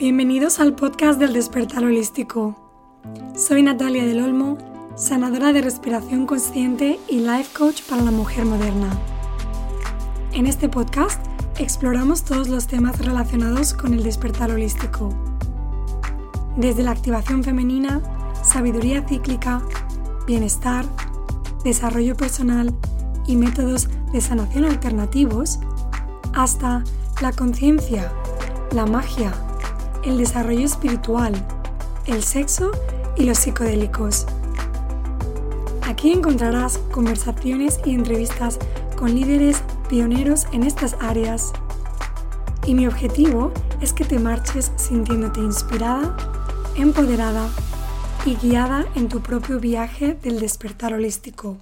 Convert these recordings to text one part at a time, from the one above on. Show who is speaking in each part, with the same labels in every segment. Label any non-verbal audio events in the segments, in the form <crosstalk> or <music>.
Speaker 1: Bienvenidos al podcast del despertar holístico. Soy Natalia del Olmo, sanadora de respiración consciente y life coach para la mujer moderna. En este podcast exploramos todos los temas relacionados con el despertar holístico. Desde la activación femenina, sabiduría cíclica, bienestar, desarrollo personal y métodos de sanación alternativos, hasta la conciencia, la magia, el desarrollo espiritual, el sexo y los psicodélicos. Aquí encontrarás conversaciones y entrevistas con líderes pioneros en estas áreas. Y mi objetivo es que te marches sintiéndote inspirada, empoderada y guiada en tu propio viaje del despertar holístico.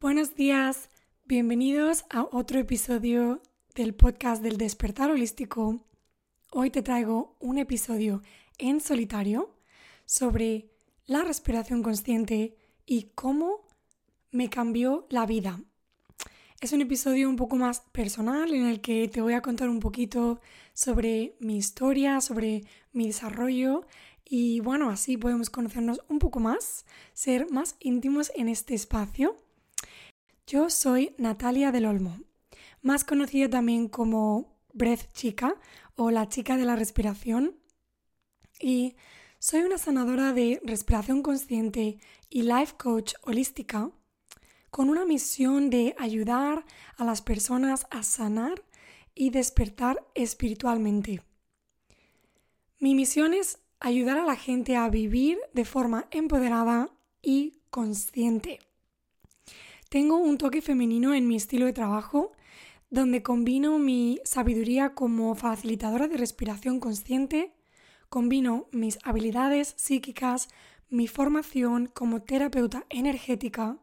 Speaker 1: Buenos días, bienvenidos a otro episodio del podcast del despertar holístico. Hoy te traigo un episodio en solitario sobre la respiración consciente y cómo me cambió la vida. Es un episodio un poco más personal en el que te voy a contar un poquito sobre mi historia, sobre mi desarrollo y bueno, así podemos conocernos un poco más, ser más íntimos en este espacio. Yo soy Natalia del Olmo, más conocida también como Breath Chica o la chica de la respiración. Y soy una sanadora de respiración consciente y life coach holística con una misión de ayudar a las personas a sanar y despertar espiritualmente. Mi misión es ayudar a la gente a vivir de forma empoderada y consciente. Tengo un toque femenino en mi estilo de trabajo, donde combino mi sabiduría como facilitadora de respiración consciente, combino mis habilidades psíquicas, mi formación como terapeuta energética,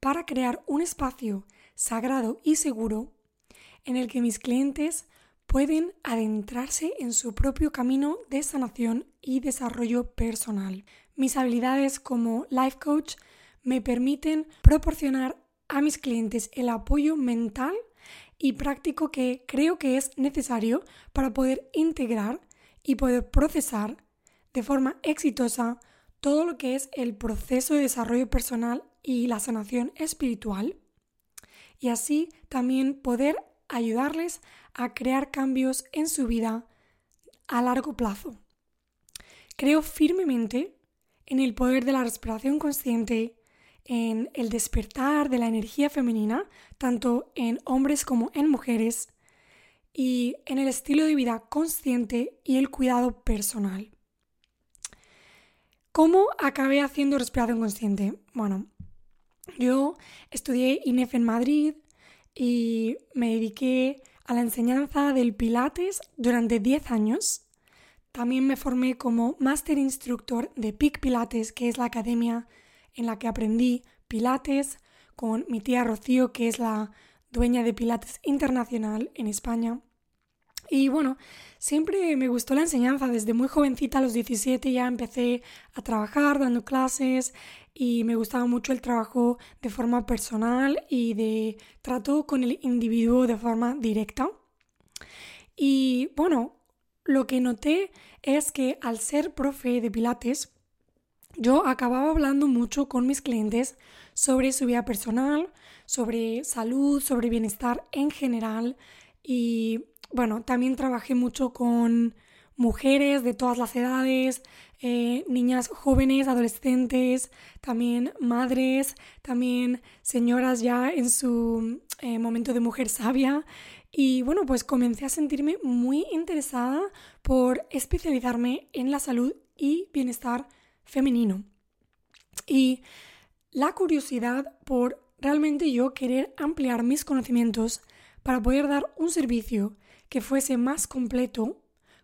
Speaker 1: para crear un espacio sagrado y seguro en el que mis clientes pueden adentrarse en su propio camino de sanación y desarrollo personal. Mis habilidades como life coach me permiten proporcionar a mis clientes el apoyo mental y práctico que creo que es necesario para poder integrar y poder procesar de forma exitosa todo lo que es el proceso de desarrollo personal y la sanación espiritual y así también poder ayudarles a crear cambios en su vida a largo plazo. Creo firmemente en el poder de la respiración consciente, en el despertar de la energía femenina, tanto en hombres como en mujeres, y en el estilo de vida consciente y el cuidado personal. ¿Cómo acabé haciendo respiración consciente? Bueno, yo estudié INEF en Madrid y me dediqué a la enseñanza del Pilates durante 10 años también me formé como máster instructor de PIC Pilates, que es la academia en la que aprendí Pilates con mi tía Rocío, que es la dueña de Pilates Internacional en España. Y bueno, siempre me gustó la enseñanza. Desde muy jovencita, a los 17, ya empecé a trabajar dando clases y me gustaba mucho el trabajo de forma personal y de trato con el individuo de forma directa. Y bueno, lo que noté es que al ser profe de Pilates, yo acababa hablando mucho con mis clientes sobre su vida personal, sobre salud, sobre bienestar en general. Y bueno, también trabajé mucho con mujeres de todas las edades, eh, niñas jóvenes, adolescentes, también madres, también señoras ya en su eh, momento de mujer sabia. Y bueno, pues comencé a sentirme muy interesada por especializarme en la salud y bienestar femenino. Y la curiosidad por realmente yo querer ampliar mis conocimientos para poder dar un servicio que fuese más completo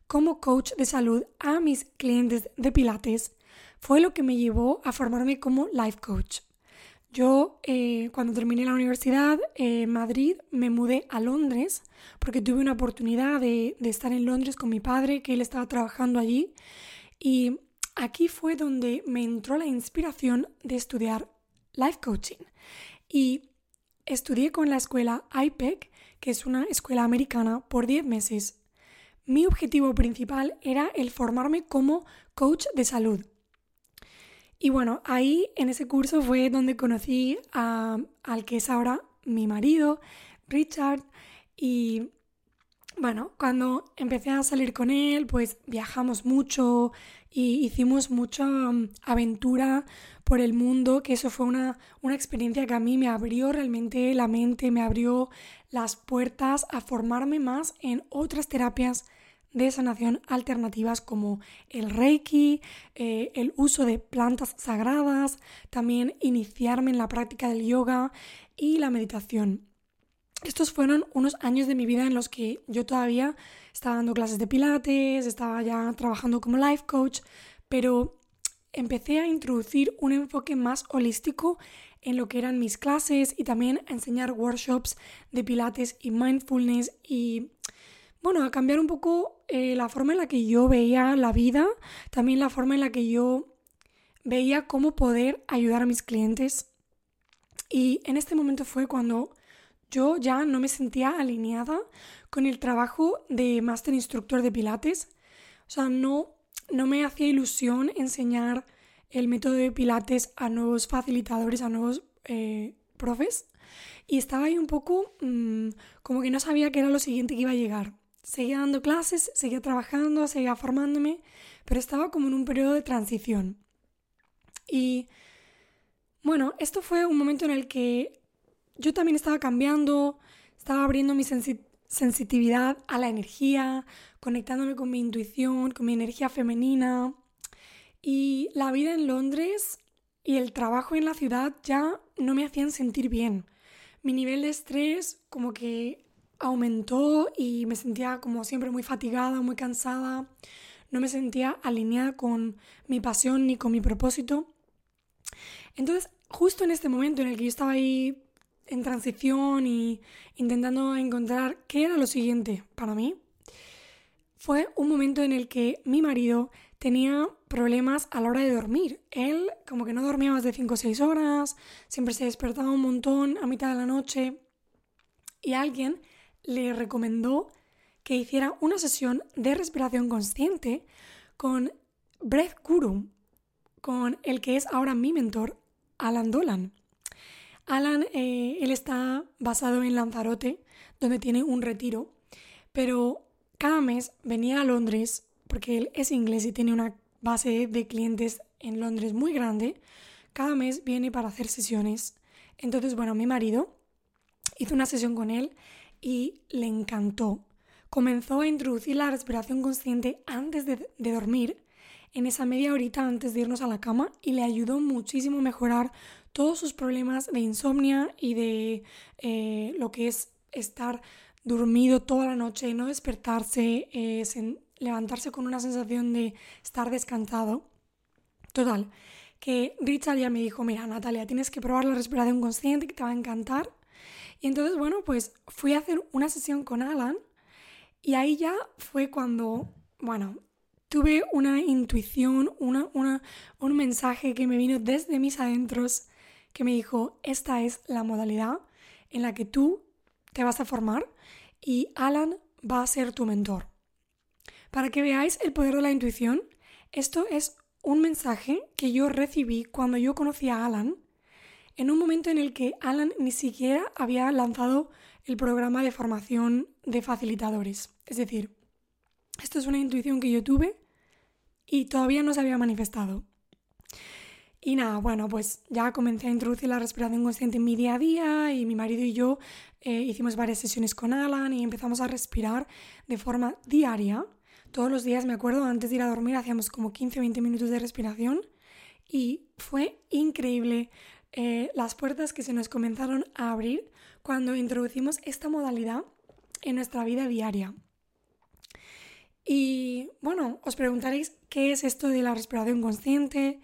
Speaker 1: como coach de salud a mis clientes de Pilates fue lo que me llevó a formarme como life coach. Yo, eh, cuando terminé la universidad en Madrid, me mudé a Londres porque tuve una oportunidad de, de estar en Londres con mi padre, que él estaba trabajando allí. Y aquí fue donde me entró la inspiración de estudiar life coaching. Y estudié con la escuela IPEC, que es una escuela americana, por 10 meses. mi objetivo principal era el formarme como coach de salud. Y bueno, ahí en ese curso fue donde conocí al que es ahora mi marido, Richard, y bueno, cuando empecé a salir con él, pues viajamos mucho y hicimos mucha mm, aventura por el mundo, que eso fue una, una experiencia que a mí me abrió realmente la mente, me abrió las puertas a formarme más en otras terapias de sanación alternativas como el reiki, eh, el uso de plantas sagradas, también iniciarme en la práctica del yoga y la meditación. Estos fueron unos años de mi vida en los que yo todavía estaba dando clases de pilates, estaba ya trabajando como life coach, pero empecé a introducir un enfoque más holístico en lo que eran mis clases y también a enseñar workshops de pilates y mindfulness y bueno, a cambiar un poco eh, la forma en la que yo veía la vida, también la forma en la que yo veía cómo poder ayudar a mis clientes. Y en este momento fue cuando yo ya no me sentía alineada con el trabajo de máster instructor de Pilates. O sea, no, no me hacía ilusión enseñar el método de Pilates a nuevos facilitadores, a nuevos eh, profes. Y estaba ahí un poco mm, como que no sabía qué era lo siguiente que iba a llegar seguía dando clases, seguía trabajando, seguía formándome, pero estaba como en un periodo de transición. Y bueno, esto fue un momento en el que yo también estaba cambiando, estaba abriendo mi sensitividad a la energía, conectándome con mi intuición, con mi energía femenina. Y la vida en Londres y el trabajo en la ciudad ya no me hacían sentir bien. Mi nivel de estrés como que aumentó y me sentía como siempre muy fatigada, muy cansada, no me sentía alineada con mi pasión ni con mi propósito. Entonces, justo en este momento en el que yo estaba ahí en transición y intentando encontrar qué era lo siguiente para mí, fue un momento en el que mi marido tenía problemas a la hora de dormir. Él como que no dormía más de 5 o 6 horas, siempre se despertaba un montón a mitad de la noche y alguien le recomendó que hiciera una sesión de respiración consciente con Breath Guru, con el que es ahora mi mentor, Alan Dolan. Alan, eh, él está basado en Lanzarote, donde tiene un retiro, pero cada mes venía a Londres, porque él es inglés y tiene una base de clientes en Londres muy grande, cada mes viene para hacer sesiones. Entonces, bueno, mi marido hizo una sesión con él y le encantó. Comenzó a introducir la respiración consciente antes de, dormir, en esa media horita antes de irnos a la cama, y le ayudó muchísimo a mejorar todos sus problemas de insomnia y de eh, lo que es estar dormido toda la noche, no despertarse, eh, levantarse con una sensación de estar descansado. Total, que Richard ya me dijo, mira Natalia, tienes que probar la respiración consciente que te va a encantar. Y entonces, bueno, pues fui a hacer una sesión con Alan y ahí ya fue cuando, bueno, tuve una intuición, una, una, un mensaje que me vino desde mis adentros que me dijo, esta es la modalidad en la que tú te vas a formar y Alan va a ser tu mentor. Para que veáis el poder de la intuición, esto es un mensaje que yo recibí cuando yo conocí a Alan en un momento en el que Alan ni siquiera había lanzado el programa de formación de facilitadores. Es decir, esto es una intuición que yo tuve y todavía no se había manifestado. Y nada, bueno, pues ya comencé a introducir la respiración consciente en mi día a día y mi marido y yo eh, hicimos varias sesiones con Alan y empezamos a respirar de forma diaria. Todos los días, me acuerdo, antes de ir a dormir hacíamos como 15 o 20 minutos de respiración y fue increíble eh, las puertas que se nos comenzaron a abrir cuando introducimos esta modalidad en nuestra vida diaria. Y bueno, os preguntaréis qué es esto de la respiración consciente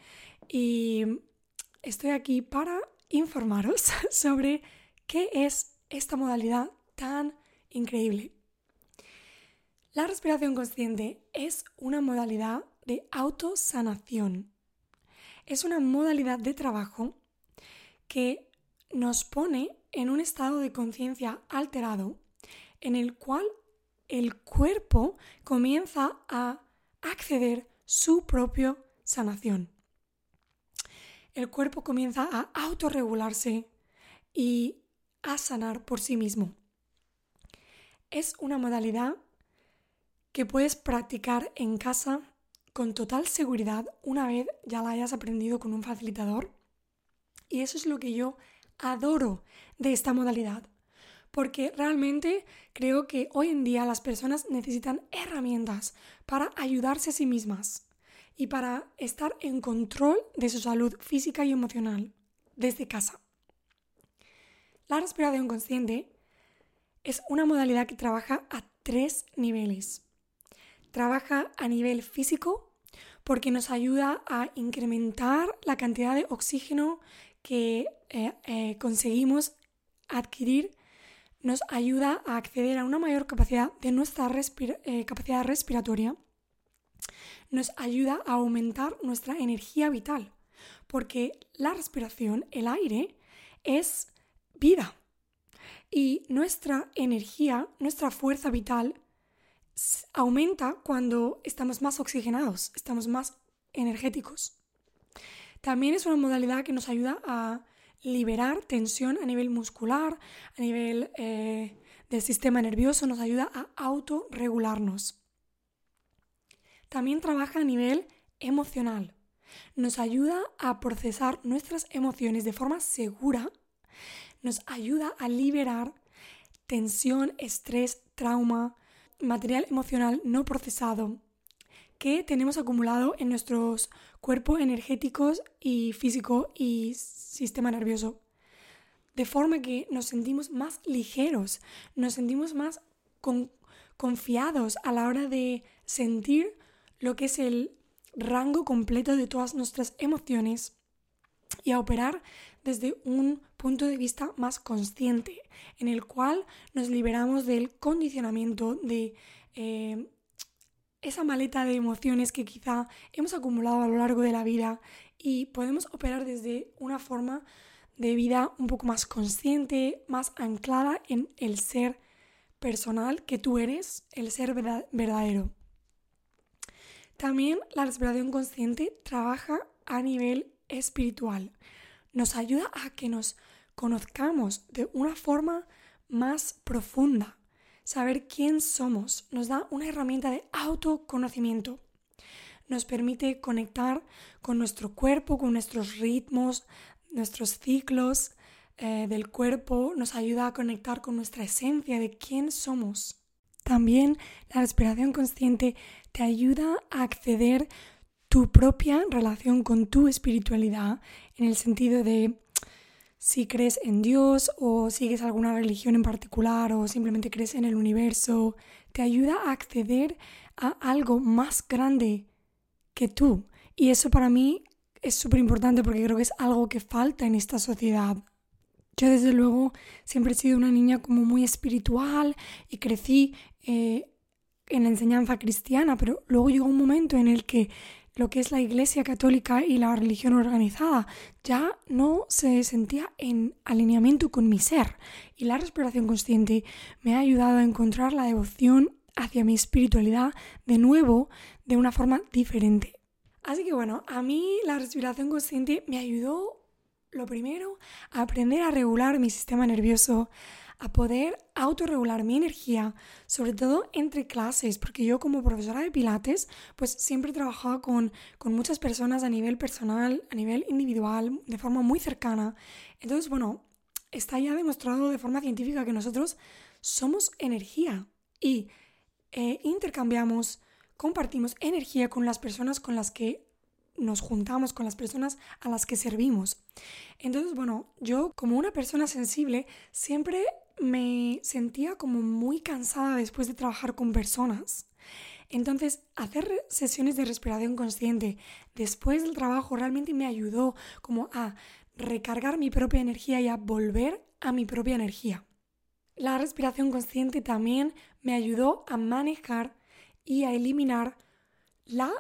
Speaker 1: y estoy aquí para informaros <laughs> sobre qué es esta modalidad tan increíble. La respiración consciente es una modalidad de autosanación. Es una modalidad de trabajo que nos pone en un estado de conciencia alterado en el cual el cuerpo comienza a acceder su propia sanación. El cuerpo comienza a autorregularse y a sanar por sí mismo. Es una modalidad que puedes practicar en casa con total seguridad una vez ya la hayas aprendido con un facilitador. Y eso es lo que yo adoro de esta modalidad. Porque realmente creo que hoy en día las personas necesitan herramientas para ayudarse a sí mismas y para estar en control de su salud física y emocional desde casa. La respiración consciente es una modalidad que trabaja a tres niveles. Trabaja a nivel físico porque nos ayuda a incrementar la cantidad de oxígeno que eh, eh, conseguimos adquirir. Nos ayuda a acceder a una mayor capacidad de nuestra eh, capacidad respiratoria. Nos ayuda a aumentar nuestra energía vital porque la respiración, el aire, es vida. Y nuestra energía, nuestra fuerza vital aumenta cuando estamos más oxigenados, estamos más energéticos. También es una modalidad que nos ayuda a liberar tensión a nivel muscular, a nivel eh, del sistema nervioso, nos ayuda a autorregularnos. También trabaja a nivel emocional. Nos ayuda a procesar nuestras emociones de forma segura nos ayuda a liberar tensión, estrés, trauma, material emocional no procesado que tenemos acumulado en nuestros cuerpos energéticos y físico y sistema nervioso. De forma que nos sentimos más ligeros, nos sentimos más confiados a la hora de sentir lo que es el rango completo de todas nuestras emociones y a operar desde un punto de vista más consciente, en el cual nos liberamos del condicionamiento, de eh, esa maleta de emociones que quizá hemos acumulado a lo largo de la vida y podemos operar desde una forma de vida un poco más consciente, más anclada en el ser personal que tú eres, el ser verdadero. También la respiración consciente trabaja a nivel espiritual nos ayuda a que nos conozcamos de una forma más profunda. Saber quién somos nos da una herramienta de autoconocimiento. Nos permite conectar con nuestro cuerpo, con nuestros ritmos, nuestros ciclos eh, del cuerpo. Nos ayuda a conectar con nuestra esencia de quién somos. También la respiración consciente te ayuda a acceder tu propia relación con tu espiritualidad en el sentido de si crees en Dios o sigues alguna religión en particular o simplemente crees en el universo, te ayuda a acceder a algo más grande que tú. Y eso para mí es súper importante porque creo que es algo que falta en esta sociedad. Yo desde luego siempre he sido una niña como muy espiritual y crecí eh, en la enseñanza cristiana, pero luego llegó un momento en el que lo que es la Iglesia Católica y la religión organizada. Ya no se sentía en alineamiento con mi ser y la respiración consciente me ha ayudado a encontrar la devoción hacia mi espiritualidad de nuevo de una forma diferente. Así que bueno, a mí la respiración consciente me ayudó, lo primero, a aprender a regular mi sistema nervioso, a poder autorregular mi energía, sobre todo entre clases, porque yo como profesora de Pilates, pues siempre he trabajado con, con muchas personas a nivel personal, a nivel individual, de forma muy cercana. Entonces, bueno, está ya demostrado de forma científica que nosotros somos energía y eh, intercambiamos, compartimos energía con las personas con las que nos juntamos con las personas a las que servimos. Entonces, bueno, yo como una persona sensible siempre me sentía como muy cansada después de trabajar con personas. Entonces, hacer sesiones de respiración consciente después del trabajo realmente me ayudó como a recargar mi propia energía y a volver a mi propia energía. La respiración consciente también me ayudó a manejar y a eliminar la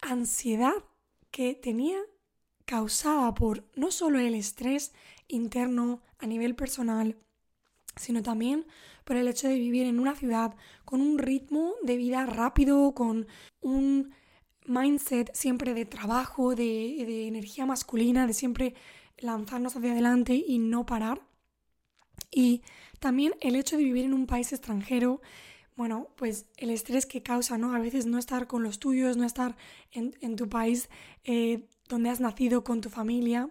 Speaker 1: ansiedad que tenía causada por no solo el estrés interno a nivel personal, sino también por el hecho de vivir en una ciudad con un ritmo de vida rápido, con un mindset siempre de trabajo, de, de energía masculina, de siempre lanzarnos hacia adelante y no parar. Y también el hecho de vivir en un país extranjero, bueno, pues el estrés que causa, ¿no? A veces no estar con los tuyos, no estar en, tu país eh, donde has nacido con tu familia.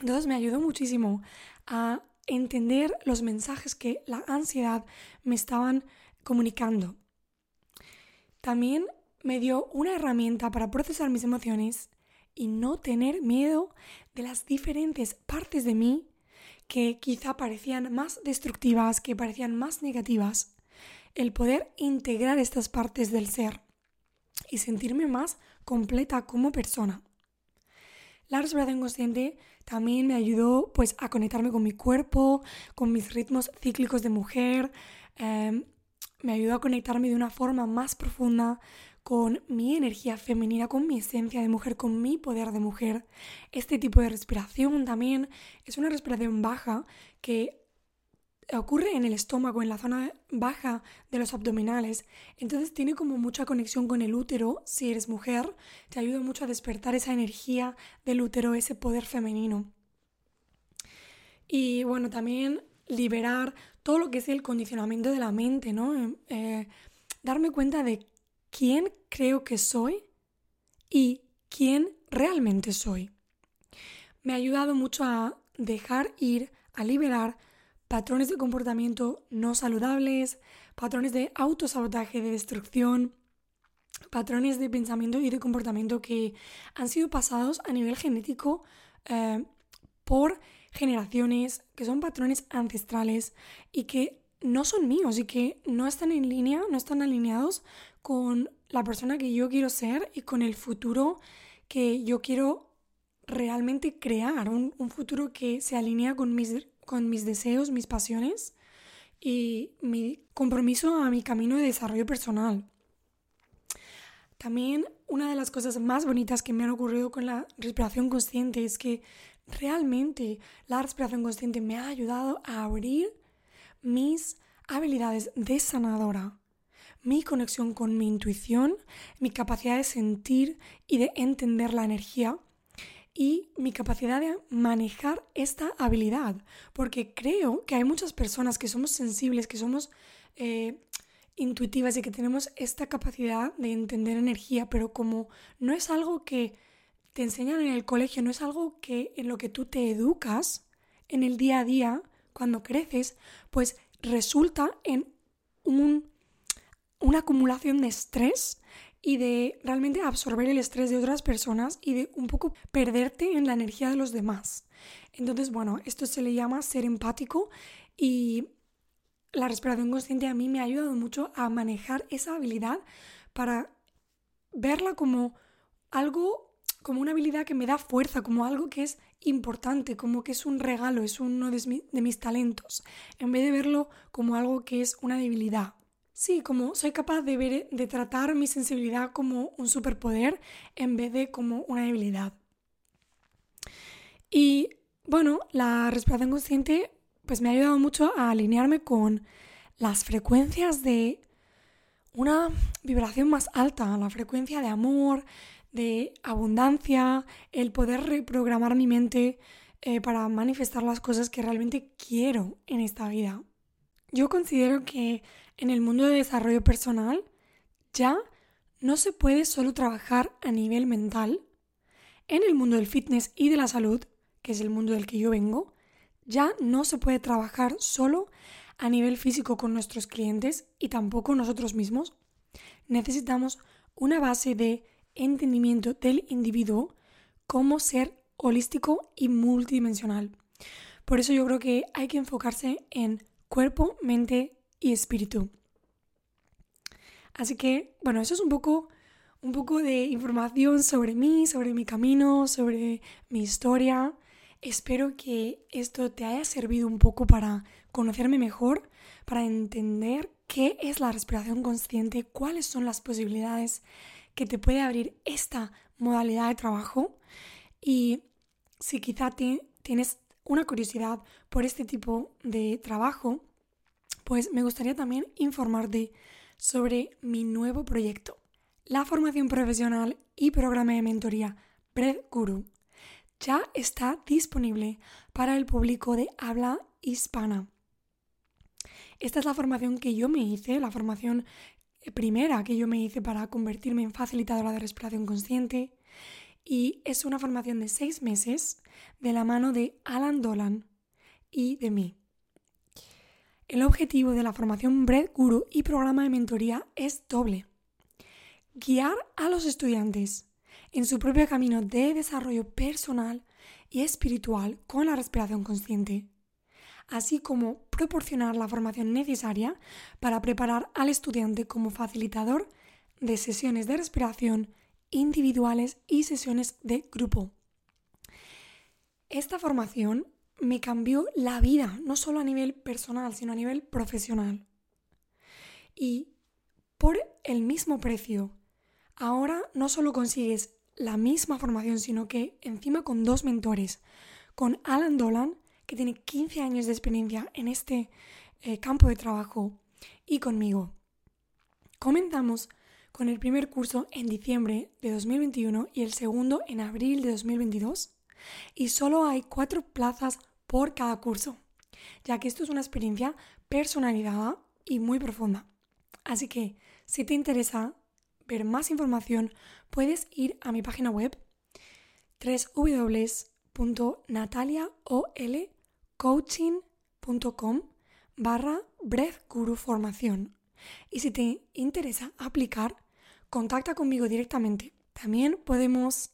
Speaker 1: Entonces me ayudó muchísimo a entender los mensajes que la ansiedad me estaban comunicando. También me dio una herramienta para procesar mis emociones y no tener miedo de las diferentes partes de mí que quizá parecían más destructivas, que parecían más negativas. El poder integrar estas partes del ser y sentirme más completa como persona. La respiración consciente también me ayudó pues a conectarme con mi cuerpo, con mis ritmos cíclicos de mujer, em, me ayudó a conectarme de una forma más profunda con mi energía femenina, con mi esencia de mujer, con mi poder de mujer. Este tipo de respiración también es una respiración baja que ocurre en el estómago, en la zona baja de los abdominales. Entonces tiene como mucha conexión con el útero. Si eres mujer, te ayuda mucho a despertar esa energía del útero, ese poder femenino. Y bueno, también liberar todo lo que es el condicionamiento de la mente, ¿no? Eh, darme cuenta de quién creo que soy y quién realmente soy. Me ha ayudado mucho a dejar ir, a liberar patrones de comportamiento no saludables, patrones de autosabotaje, de destrucción, patrones de pensamiento y de comportamiento que han sido pasados a nivel genético eh, por generaciones, que son patrones ancestrales y que no son míos y que no están en línea, no están alineados con la persona que yo quiero ser y con el futuro que yo quiero realmente crear, un, futuro que se alinea con mis, con mis deseos, mis pasiones y mi compromiso a mi camino de desarrollo personal. También una de las cosas más bonitas que me han ocurrido con la respiración consciente es que realmente la respiración consciente me ha ayudado a abrir mis habilidades de sanadora mi conexión con mi intuición, mi capacidad de sentir y de entender la energía y mi capacidad de manejar esta habilidad. Porque creo que hay muchas personas que somos sensibles, que somos eh, intuitivas y que tenemos esta capacidad de entender energía, pero como no es algo que te enseñan en el colegio, no es algo que en lo que tú te educas en el día a día, cuando creces, pues resulta en un una acumulación de estrés y de realmente absorber el estrés de otras personas y de un poco perderte en la energía de los demás. Entonces, bueno, esto se le llama ser empático y la respiración consciente a mí me ha ayudado mucho a manejar esa habilidad para verla como algo, como una habilidad que me da fuerza, como algo que es importante, como que es un regalo, es uno de mis talentos, en vez de verlo como algo que es una debilidad. Sí, como soy capaz de ver, de tratar mi sensibilidad como un superpoder en vez de como una debilidad. Y bueno, la respiración consciente pues me ha ayudado mucho a alinearme con las frecuencias de una vibración más alta, la frecuencia de amor, de abundancia, el poder reprogramar mi mente eh, para manifestar las cosas que realmente quiero en esta vida. Yo considero que en el mundo de desarrollo personal ya no se puede solo trabajar a nivel mental. En el mundo del fitness y de la salud, que es el mundo del que yo vengo, ya no se puede trabajar solo a nivel físico con nuestros clientes y tampoco nosotros mismos. Necesitamos una base de entendimiento del individuo como ser holístico y multidimensional. Por eso yo creo que hay que enfocarse en cuerpo, mente y espíritu. Así que, bueno, eso es un poco, un poco de información sobre mí, sobre mi camino, sobre mi historia. Espero que esto te haya servido un poco para conocerme mejor, para entender qué es la respiración consciente, cuáles son las posibilidades que te puede abrir esta modalidad de trabajo y si quizá tienes una curiosidad por este tipo de trabajo, pues me gustaría también informarte sobre mi nuevo proyecto, la formación profesional y programa de mentoría Bread Guru. Ya está disponible para el público de habla hispana. Esta es la formación que yo me hice, la formación primera que yo me hice para convertirme en facilitadora de respiración consciente y es una formación de seis meses de la mano de Alan Dolan y de mí. El objetivo de la formación Bread Guru y programa de mentoría es doble. Guiar a los estudiantes en su propio camino de desarrollo personal y espiritual con la respiración consciente así como proporcionar la formación necesaria para preparar al estudiante como facilitador de sesiones de respiración individuales y sesiones de grupo. Esta formación me cambió la vida, no solo a nivel personal, sino a nivel profesional. Y por el mismo precio, ahora no solo consigues la misma formación, sino que encima con dos mentores, con Alan Dolan que tiene 15 años de experiencia en este eh, campo de trabajo y conmigo. Comenzamos con el primer curso en diciembre de 2021 y el segundo en abril de 2022 y solo hay cuatro plazas por cada curso, ya que esto es una experiencia personalizada y muy profunda. Así que si te interesa ver más información, puedes ir a mi página web www.nataliaol.com coaching.com barra. Y si te interesa aplicar, contacta conmigo directamente. También podemos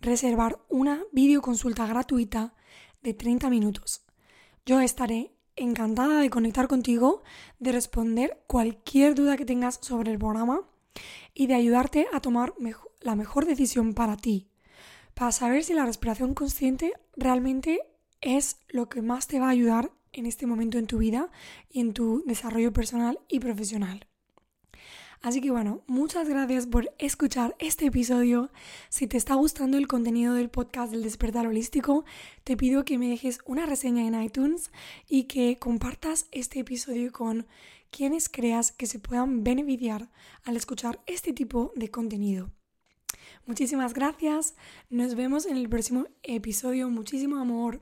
Speaker 1: reservar una videoconsulta gratuita de 30 minutos. Yo estaré encantada de conectar contigo, de responder cualquier duda que tengas sobre el programa y de ayudarte a tomar la mejor decisión para ti, para saber si la respiración consciente realmente es lo que más te va a ayudar en este momento en tu vida y en tu desarrollo personal y profesional. Así que bueno, muchas gracias por escuchar este episodio. Si te está gustando el contenido del podcast del despertar holístico, te pido que me dejes una reseña en iTunes y que compartas este episodio con quienes creas que se puedan beneficiar al escuchar este tipo de contenido. Muchísimas gracias, nos vemos en el próximo episodio, muchísimo amor.